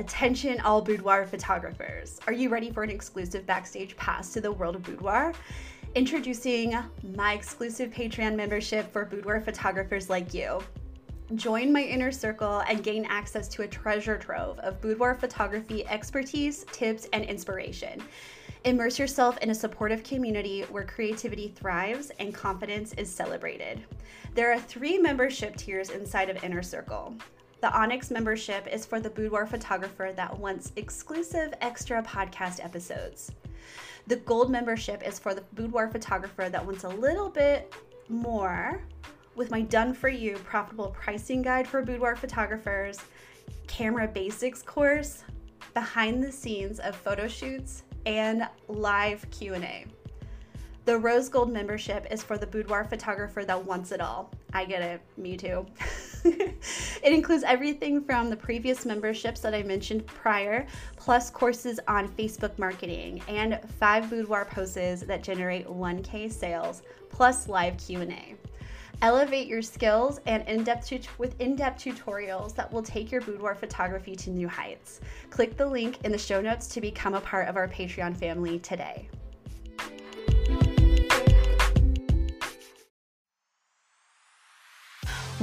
Attention, all boudoir photographers. Are you ready for an exclusive backstage pass to the world of boudoir? Introducing my exclusive Patreon membership for boudoir photographers like you. Join my inner circle and gain access to a treasure trove of boudoir photography expertise, tips, and inspiration. Immerse yourself in a supportive community where creativity thrives and confidence is celebrated. There are three membership tiers inside of Inner Circle. The Onyx membership is for the boudoir photographer that wants exclusive extra podcast episodes. The Gold membership is for the boudoir photographer that wants a little bit more with my done for you profitable pricing guide for boudoir photographers, camera basics course, behind the scenes of photo shoots, and live Q&A. The Rose Gold membership is for the boudoir photographer that wants it all. I get it, me too. it includes everything from the previous memberships that I mentioned prior, plus courses on Facebook marketing and five boudoir poses that generate 1K sales, plus live Q&A. Elevate your skills and in-depth tut- with in-depth tutorials that will take your boudoir photography to new heights. Click the link in the show notes to become a part of our Patreon family today.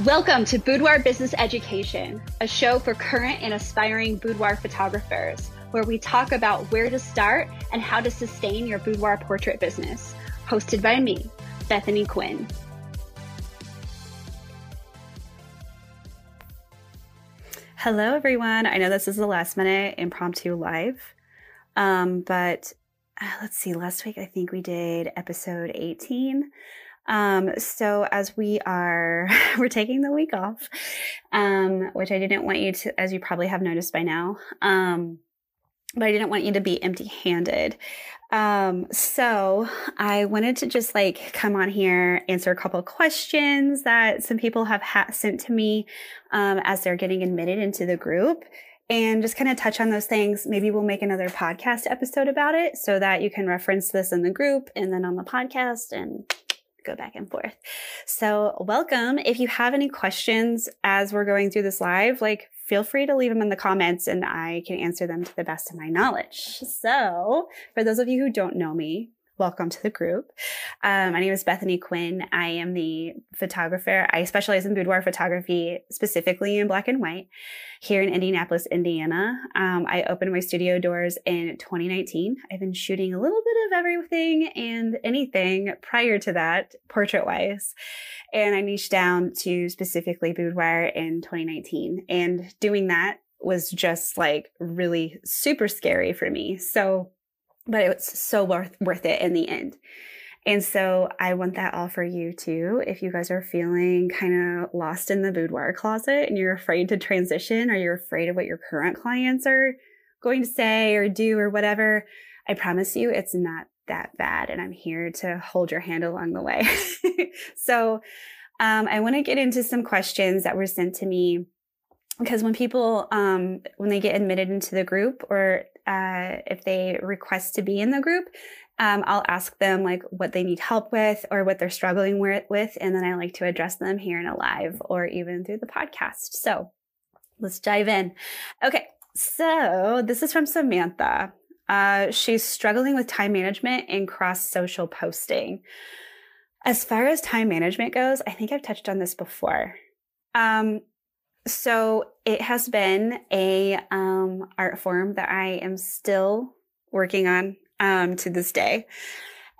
Welcome to Boudoir Business Education, a show for current and aspiring boudoir photographers, where we talk about where to start and how to sustain your boudoir portrait business. Hosted by me, Bethany Quinn. Hello, everyone. I know this is the last minute impromptu live, um, but uh, let's see. Last week, I think we did episode 18 um, so as we are, we're taking the week off, um, which I didn't want you to, as you probably have noticed by now. Um, but I didn't want you to be empty handed. Um, so I wanted to just like come on here, answer a couple questions that some people have ha- sent to me, um, as they're getting admitted into the group and just kind of touch on those things. Maybe we'll make another podcast episode about it so that you can reference this in the group and then on the podcast and go back and forth. So welcome. If you have any questions as we're going through this live, like feel free to leave them in the comments and I can answer them to the best of my knowledge. So for those of you who don't know me, welcome to the group. Um, my name is Bethany Quinn. I am the photographer. I specialize in boudoir photography, specifically in black and white, here in Indianapolis, Indiana. Um, I opened my studio doors in 2019. I've been shooting a little bit of everything and anything prior to that, portrait wise. And I niched down to specifically boudoir in 2019. And doing that was just like really super scary for me. So but it's so worth worth it in the end. And so I want that all for you too. If you guys are feeling kind of lost in the boudoir closet and you're afraid to transition or you're afraid of what your current clients are going to say or do or whatever, I promise you it's not that bad. And I'm here to hold your hand along the way. so um, I want to get into some questions that were sent to me because when people um, when they get admitted into the group or uh, if they request to be in the group, um, I'll ask them like what they need help with or what they're struggling with, and then I like to address them here in a live or even through the podcast. So let's dive in. Okay, so this is from Samantha. Uh, she's struggling with time management and cross social posting. As far as time management goes, I think I've touched on this before. Um, so it has been a um, art form that I am still working on um, to this day.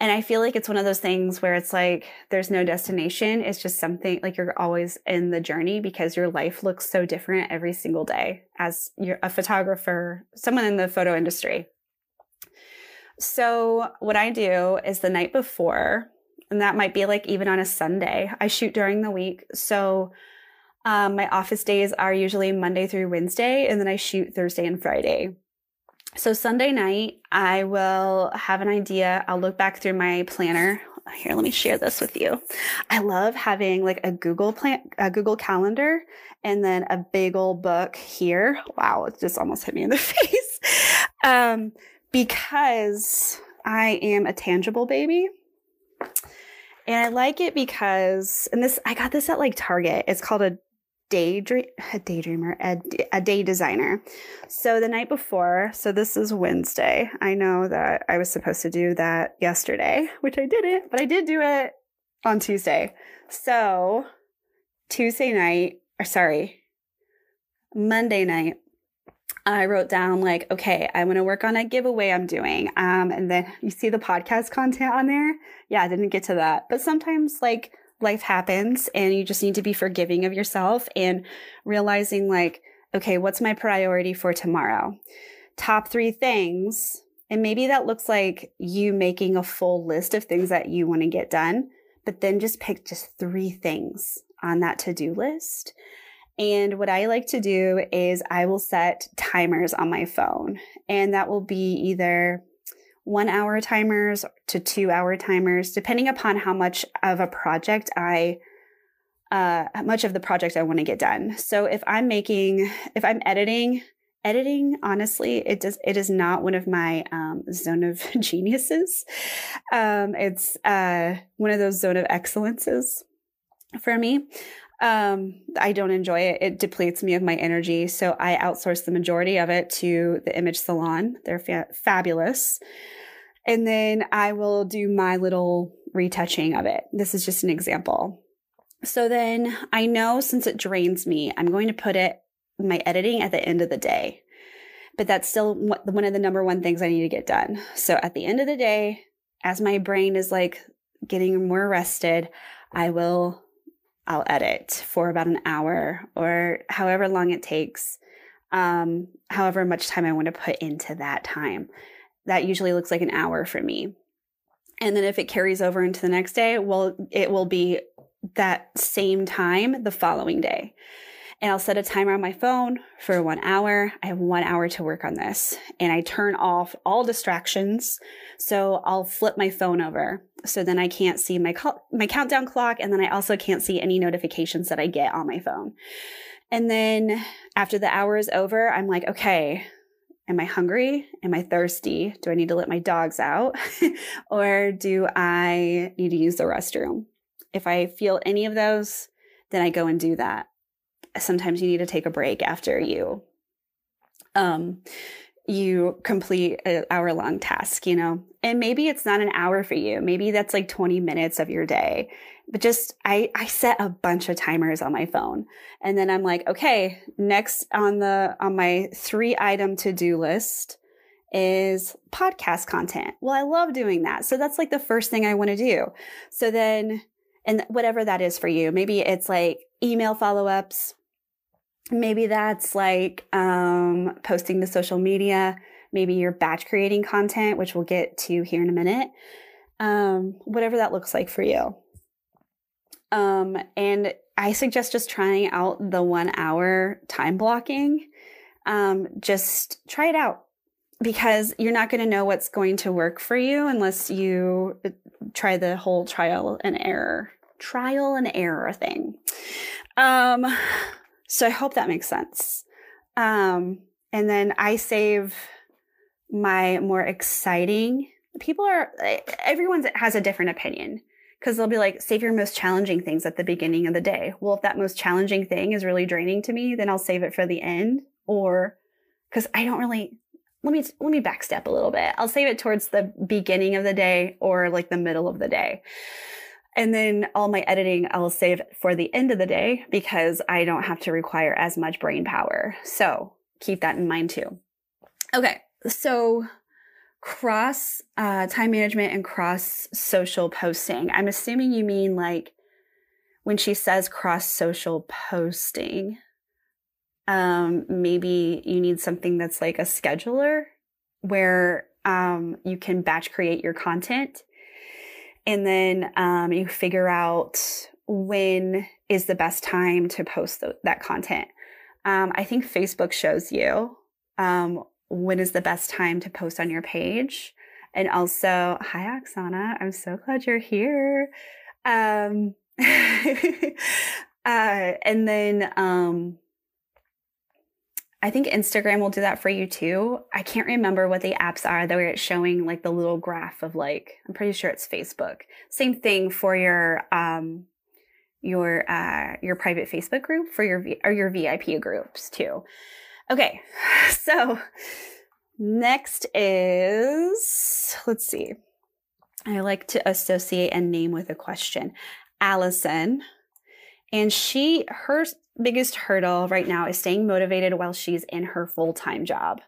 And I feel like it's one of those things where it's like there's no destination. It's just something like you're always in the journey because your life looks so different every single day as you're a photographer, someone in the photo industry. So, what I do is the night before, and that might be like even on a Sunday, I shoot during the week. So, um, my office days are usually Monday through Wednesday, and then I shoot Thursday and Friday. So Sunday night, I will have an idea. I'll look back through my planner. Here, let me share this with you. I love having like a Google plan, a Google Calendar, and then a big old book here. Wow, it just almost hit me in the face. Um, because I am a tangible baby. And I like it because, and this, I got this at like Target. It's called a daydream a daydreamer a, a day designer so the night before so this is wednesday i know that i was supposed to do that yesterday which i didn't but i did do it on tuesday so tuesday night or sorry monday night I wrote down like, okay, I want to work on a giveaway I'm doing. Um, and then you see the podcast content on there. Yeah, I didn't get to that. But sometimes like life happens and you just need to be forgiving of yourself and realizing like, okay, what's my priority for tomorrow? Top three things. And maybe that looks like you making a full list of things that you want to get done, but then just pick just three things on that to do list. And what I like to do is I will set timers on my phone, and that will be either one hour timers to two hour timers, depending upon how much of a project I, uh, much of the project I want to get done. So if I'm making, if I'm editing, editing, honestly, it does, it is not one of my, um, zone of geniuses. Um, it's, uh, one of those zone of excellences for me. Um, I don't enjoy it. It depletes me of my energy. So I outsource the majority of it to the image salon. They're fa- fabulous. And then I will do my little retouching of it. This is just an example. So then I know since it drains me, I'm going to put it, my editing at the end of the day. But that's still one of the number one things I need to get done. So at the end of the day, as my brain is like getting more rested, I will, I'll edit for about an hour or however long it takes, um, however much time I want to put into that time that usually looks like an hour for me. And then if it carries over into the next day, well, it will be that same time the following day. And I'll set a timer on my phone for one hour. I have one hour to work on this. And I turn off all distractions. So I'll flip my phone over. So then I can't see my, my countdown clock. And then I also can't see any notifications that I get on my phone. And then after the hour is over, I'm like, okay, Am I hungry? Am I thirsty? Do I need to let my dogs out? or do I need to use the restroom? If I feel any of those, then I go and do that. Sometimes you need to take a break after you um you complete an hour long task, you know. And maybe it's not an hour for you. Maybe that's like 20 minutes of your day but just I I set a bunch of timers on my phone. And then I'm like, okay, next on the on my three item to-do list is podcast content. Well, I love doing that. So that's like the first thing I want to do. So then and whatever that is for you, maybe it's like email follow-ups. Maybe that's like um, posting to social media. Maybe you're batch creating content, which we'll get to here in a minute. Um, whatever that looks like for you. Um, and I suggest just trying out the one hour time blocking. Um, just try it out because you're not going to know what's going to work for you unless you uh, try the whole trial and error, trial and error thing. So I hope that makes sense. Um, and then I save my more exciting people are everyone has a different opinion because they'll be like, save your most challenging things at the beginning of the day. Well, if that most challenging thing is really draining to me, then I'll save it for the end. Or because I don't really let me let me backstep a little bit. I'll save it towards the beginning of the day or like the middle of the day. And then all my editing I'll save for the end of the day because I don't have to require as much brain power. So keep that in mind too. Okay. So cross uh, time management and cross social posting. I'm assuming you mean like when she says cross social posting, um, maybe you need something that's like a scheduler where um, you can batch create your content and then um, you figure out when is the best time to post th- that content. Um, I think Facebook shows you um, when is the best time to post on your page. And also, hi, Oksana. I'm so glad you're here. Um, uh, and then um, I think Instagram will do that for you too. I can't remember what the apps are that were showing like the little graph of like, I'm pretty sure it's Facebook. Same thing for your, um, your uh, your private Facebook group for your or your VIP groups too. Okay, so next is let's see. I like to associate a name with a question. Allison, and she her biggest hurdle right now is staying motivated while she's in her full time job.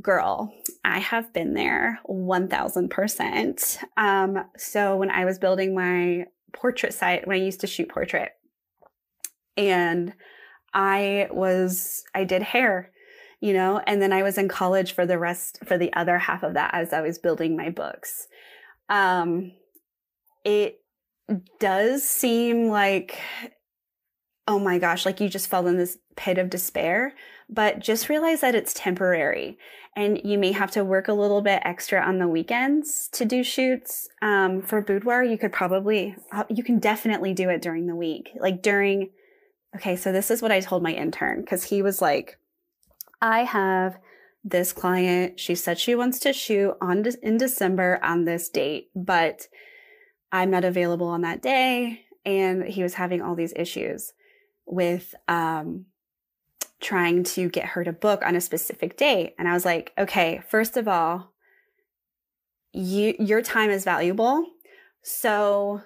Girl, I have been there 1000%. Um, so when I was building my portrait site, when I used to shoot portrait, and I was, I did hair, you know, and then I was in college for the rest, for the other half of that as I was building my books. Um, it does seem like oh my gosh, like you just fell in this pit of despair. But just realize that it's temporary. And you may have to work a little bit extra on the weekends to do shoots. Um, for boudoir, you could probably, uh, you can definitely do it during the week. Like during, okay, so this is what I told my intern because he was like, I have this client. She said she wants to shoot on in December on this date, but I'm not available on that day. And he was having all these issues with um, trying to get her to book on a specific date. And I was like, okay, first of all, you, your time is valuable. So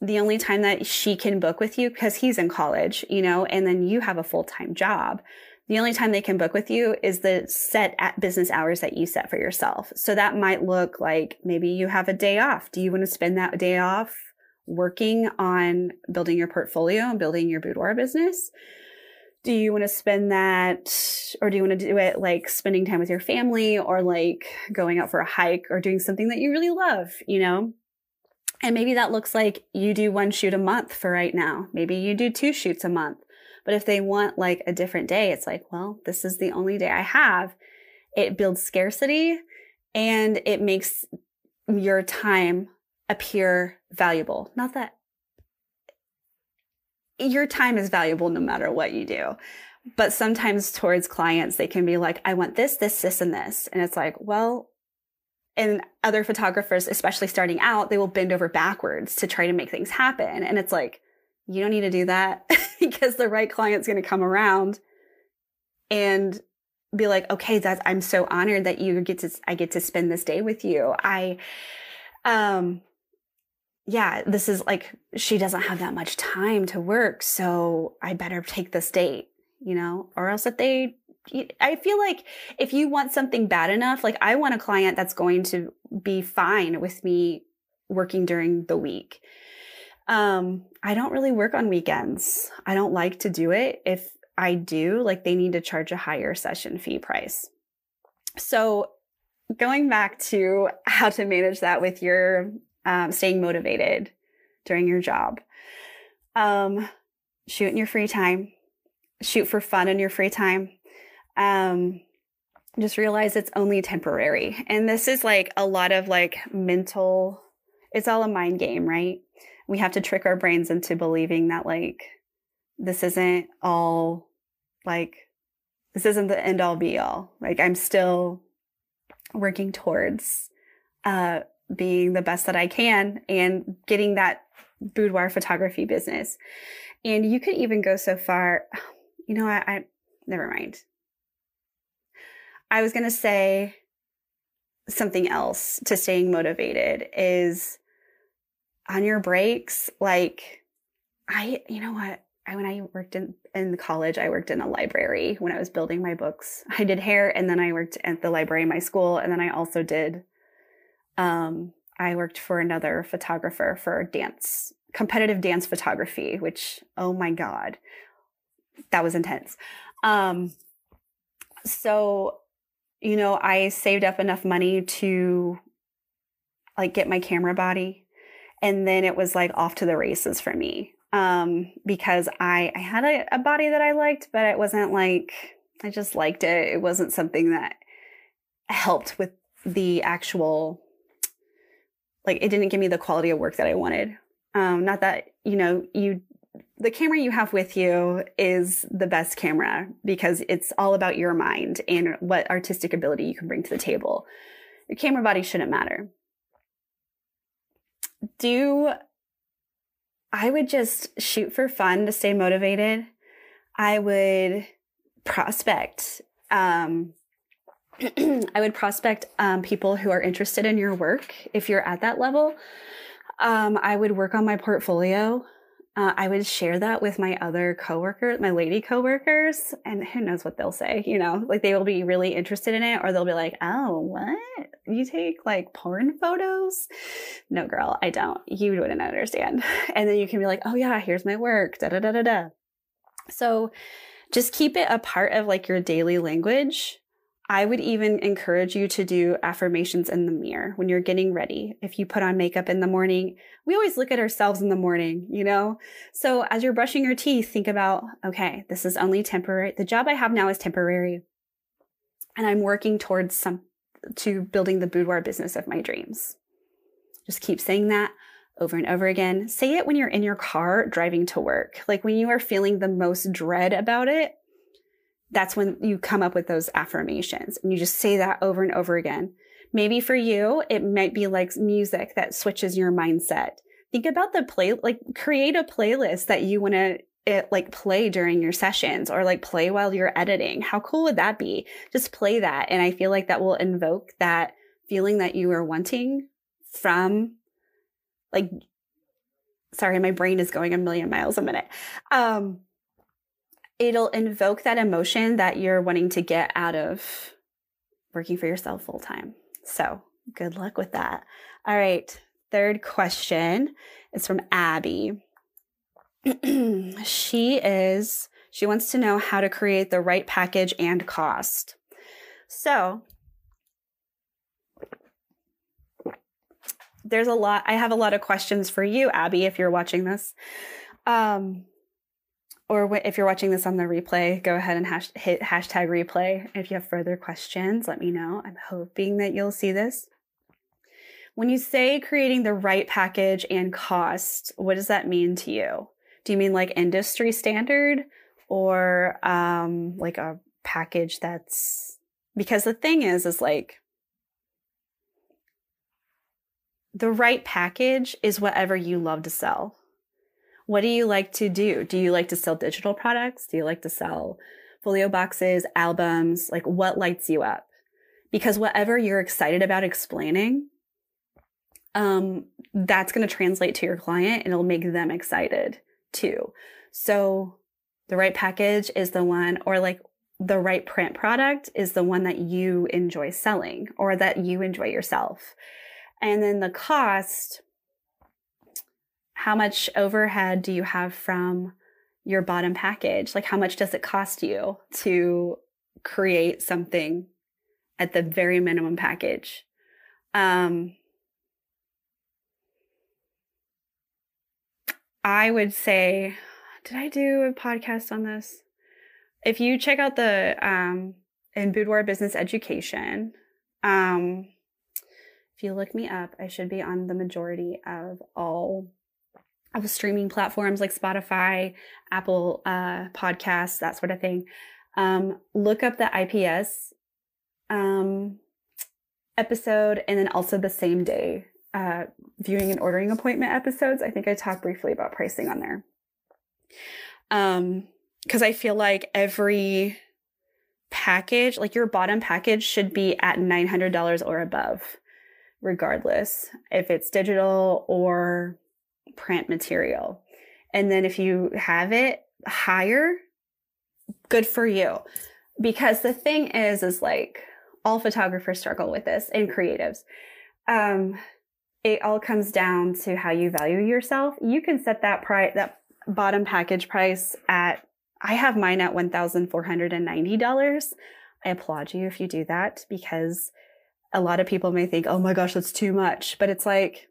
the only time that she can book with you, because he's in college, you know, and then you have a full time job. The only time they can book with you is the set at business hours that you set for yourself. So that might look like maybe you have a day off. Do you want to spend that day off working on building your portfolio and building your boudoir business? Do you want to spend that, or do you want to do it like spending time with your family or like going out for a hike or doing something that you really love, you know? And maybe that looks like you do one shoot a month for right now. Maybe you do two shoots a month. But if they want like a different day, it's like, well, this is the only day I have. It builds scarcity and it makes your time appear valuable. Not that your time is valuable no matter what you do. But sometimes towards clients, they can be like, I want this, this, this, and this. And it's like, well, and other photographers, especially starting out, they will bend over backwards to try to make things happen. And it's like, you don't need to do that because the right client's going to come around and be like, okay, that's, I'm so honored that you get to, I get to spend this day with you. I, um, yeah, this is like, she doesn't have that much time to work. So I better take this date, you know, or else if they, I feel like if you want something bad enough, like I want a client that's going to be fine with me working during the week. Um, I don't really work on weekends. I don't like to do it. If I do, like they need to charge a higher session fee price. So going back to how to manage that with your um, staying motivated during your job. Um, shoot in your free time. Shoot for fun in your free time. Um, just realize it's only temporary. And this is like a lot of like mental, it's all a mind game, right? We have to trick our brains into believing that like this isn't all like, this isn't the end all be all. Like I'm still working towards uh, being the best that I can and getting that boudoir photography business. And you could even go so far, you know, I, I never mind. I was going to say something else to staying motivated is on your breaks. Like, I, you know what? I, when I worked in, in college, I worked in a library when I was building my books. I did hair and then I worked at the library in my school. And then I also did um, I worked for another photographer for dance, competitive dance photography, which, oh my God, that was intense. Um, so, you know, I saved up enough money to like get my camera body. And then it was like off to the races for me. Um, because I, I had a, a body that I liked, but it wasn't like, I just liked it. It wasn't something that helped with the actual like it didn't give me the quality of work that I wanted. Um, not that, you know, you, the camera you have with you is the best camera because it's all about your mind and what artistic ability you can bring to the table. Your camera body shouldn't matter. Do I would just shoot for fun to stay motivated. I would prospect. Um, I would prospect um, people who are interested in your work if you're at that level. Um, I would work on my portfolio. Uh, I would share that with my other coworkers, my lady coworkers, and who knows what they'll say. You know, like they will be really interested in it, or they'll be like, "Oh, what? You take like porn photos?" No, girl, I don't. You wouldn't understand. And then you can be like, "Oh yeah, here's my work." Da da da da da. So, just keep it a part of like your daily language I would even encourage you to do affirmations in the mirror when you're getting ready. If you put on makeup in the morning, we always look at ourselves in the morning, you know? So as you're brushing your teeth, think about, okay, this is only temporary. The job I have now is temporary. And I'm working towards some, to building the boudoir business of my dreams. Just keep saying that over and over again. Say it when you're in your car driving to work. Like when you are feeling the most dread about it, that's when you come up with those affirmations and you just say that over and over again. Maybe for you, it might be like music that switches your mindset. Think about the play, like create a playlist that you want to it like play during your sessions or like play while you're editing. How cool would that be? Just play that. And I feel like that will invoke that feeling that you are wanting from like, sorry, my brain is going a million miles a minute. Um, it'll invoke that emotion that you're wanting to get out of working for yourself full time. So good luck with that. All right. Third question is from Abby. she is, she wants to know how to create the right package and cost. So there's a lot, I have a lot of questions for you, Abby, if you're watching this. Um, or if you're watching this on the replay, go ahead and hash, hit hashtag replay. If you have further questions, let me know. I'm hoping that you'll see this. When you say creating the right package and cost, what does that mean to you? Do you mean like industry standard or um, like a package that's because the thing is, is like the right package is whatever you love to sell what do you like to do? Do you like to sell digital products? Do you like to sell folio boxes, albums? Like what lights you up? Because whatever you're excited about explaining, um, that's going to translate to your client and it'll make them excited too. So the right package is the one, or like the right print product is the one that you enjoy selling or that you enjoy yourself. And then the cost, how much overhead do you have from your bottom package? Like, how much does it cost you to create something at the very minimum package? Um, I would say, did I do a podcast on this? If you check out the um, in boudoir business education, um, if you look me up, I should be on the majority of all of streaming platforms like Spotify, Apple uh, Podcasts, that sort of thing. Um, look up the IPS um, episode and then also the same day uh, viewing and ordering appointment episodes. I think I talked briefly about pricing on there. Um, because I feel like every package, like your bottom package, should be at $900 or above, regardless if it's digital or print material. And then if you have it higher, good for you. Because the thing is, is like all photographers struggle with this and creatives. Um, it all comes down to how you value yourself. You can set that price, that bottom package price at, I have mine at $1,490. I applaud you if you do that because a lot of people may think, oh my gosh, that's too much. But it's like,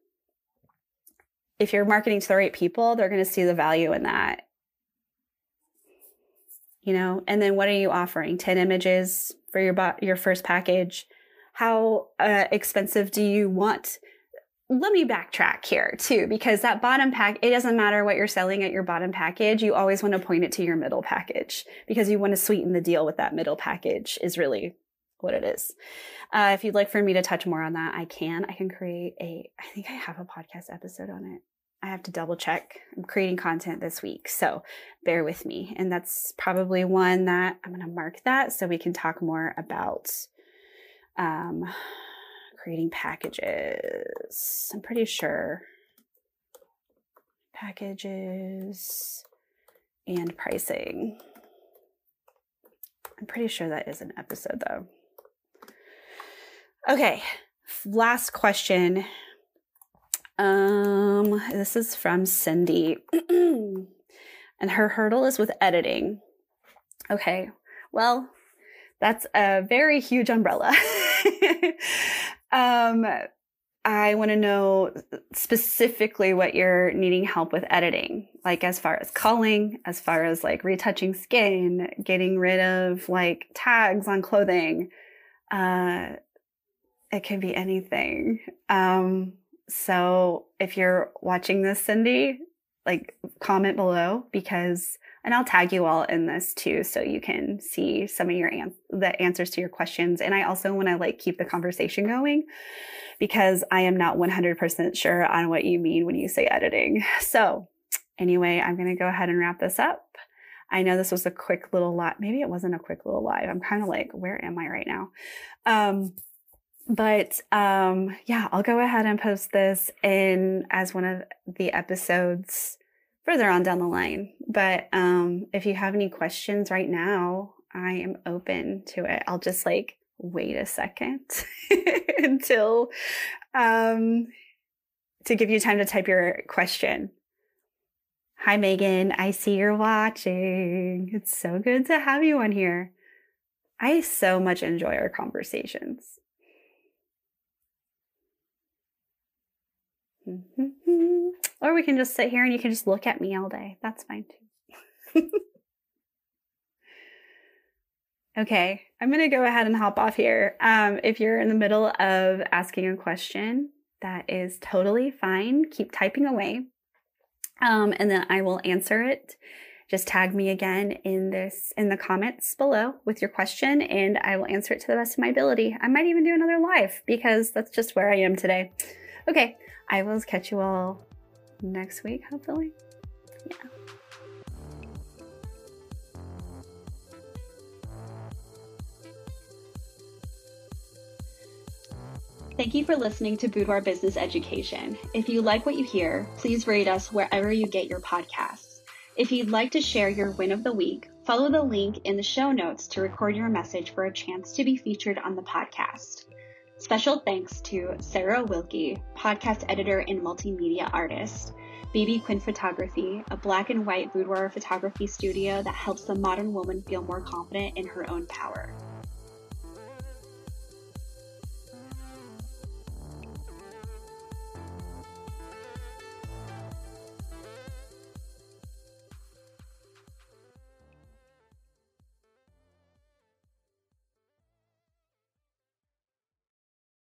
if you're marketing to the right people, they're going to see the value in that. You know, and then what are you offering? 10 images for your bo- your first package. How uh, expensive do you want? Let me backtrack here too, because that bottom pack, it doesn't matter what you're selling at your bottom package. You always want to point it to your middle package because you want to sweeten the deal with that middle package is really what it is. Uh, if you'd like for me to touch more on that, I can. I can create a, I think I have a podcast episode on it. I have to double check. I'm creating content this week, so bear with me. And that's probably one that I'm going to mark that so we can talk more about um, creating packages. I'm pretty sure packages and pricing. I'm pretty sure that is an episode though. Okay, last question. Um, this is from Cindy. and her hurdle is with editing. Okay, well, that's a very huge umbrella. um, I want to know specifically what you're needing help with editing, like as far as culling, as far as like retouching skin, getting rid of like tags on clothing. Uh, it can be anything. Um, so if you're watching this, Cindy, like comment below because, and I'll tag you all in this too, so you can see some of your an- the answers to your questions. And I also want to like keep the conversation going because I am not 100% sure on what you mean when you say editing. So, anyway, I'm going to go ahead and wrap this up. I know this was a quick little live. Maybe it wasn't a quick little live. I'm kind of like, where am I right now? Um, but um, yeah, I'll go ahead and post this in as one of the episodes further on down the line. But um, if you have any questions right now, I am open to it. I'll just like wait a second until um, to give you time to type your question. Hi, Megan. I see you're watching. It's so good to have you on here. I so much enjoy our conversations. Or we can just sit here and you can just look at me all day. That's fine too. Okay, I'm going to go ahead and hop off here. Um, if you're in the middle of asking a question, that is totally fine. Keep typing away. Um, and then I will answer it. Just tag me again in this in the comments below with your question and I will answer it to the best of my ability. I might even do another live because that's just where I am today. Okay, I will catch you all next week, hopefully. Yeah. Thank you for listening to Boudoir Business Education. If you like what you hear, please rate us wherever you get your podcasts. If you'd like to share your win of the week, follow the link in the show notes to record your message for a chance to be featured on the podcast. Special thanks to Sarah Wilke, podcast editor and multimedia artist, Bethany Quinn Photography, a black and white boudoir photography studio that helps the modern woman feel more confident in her own power.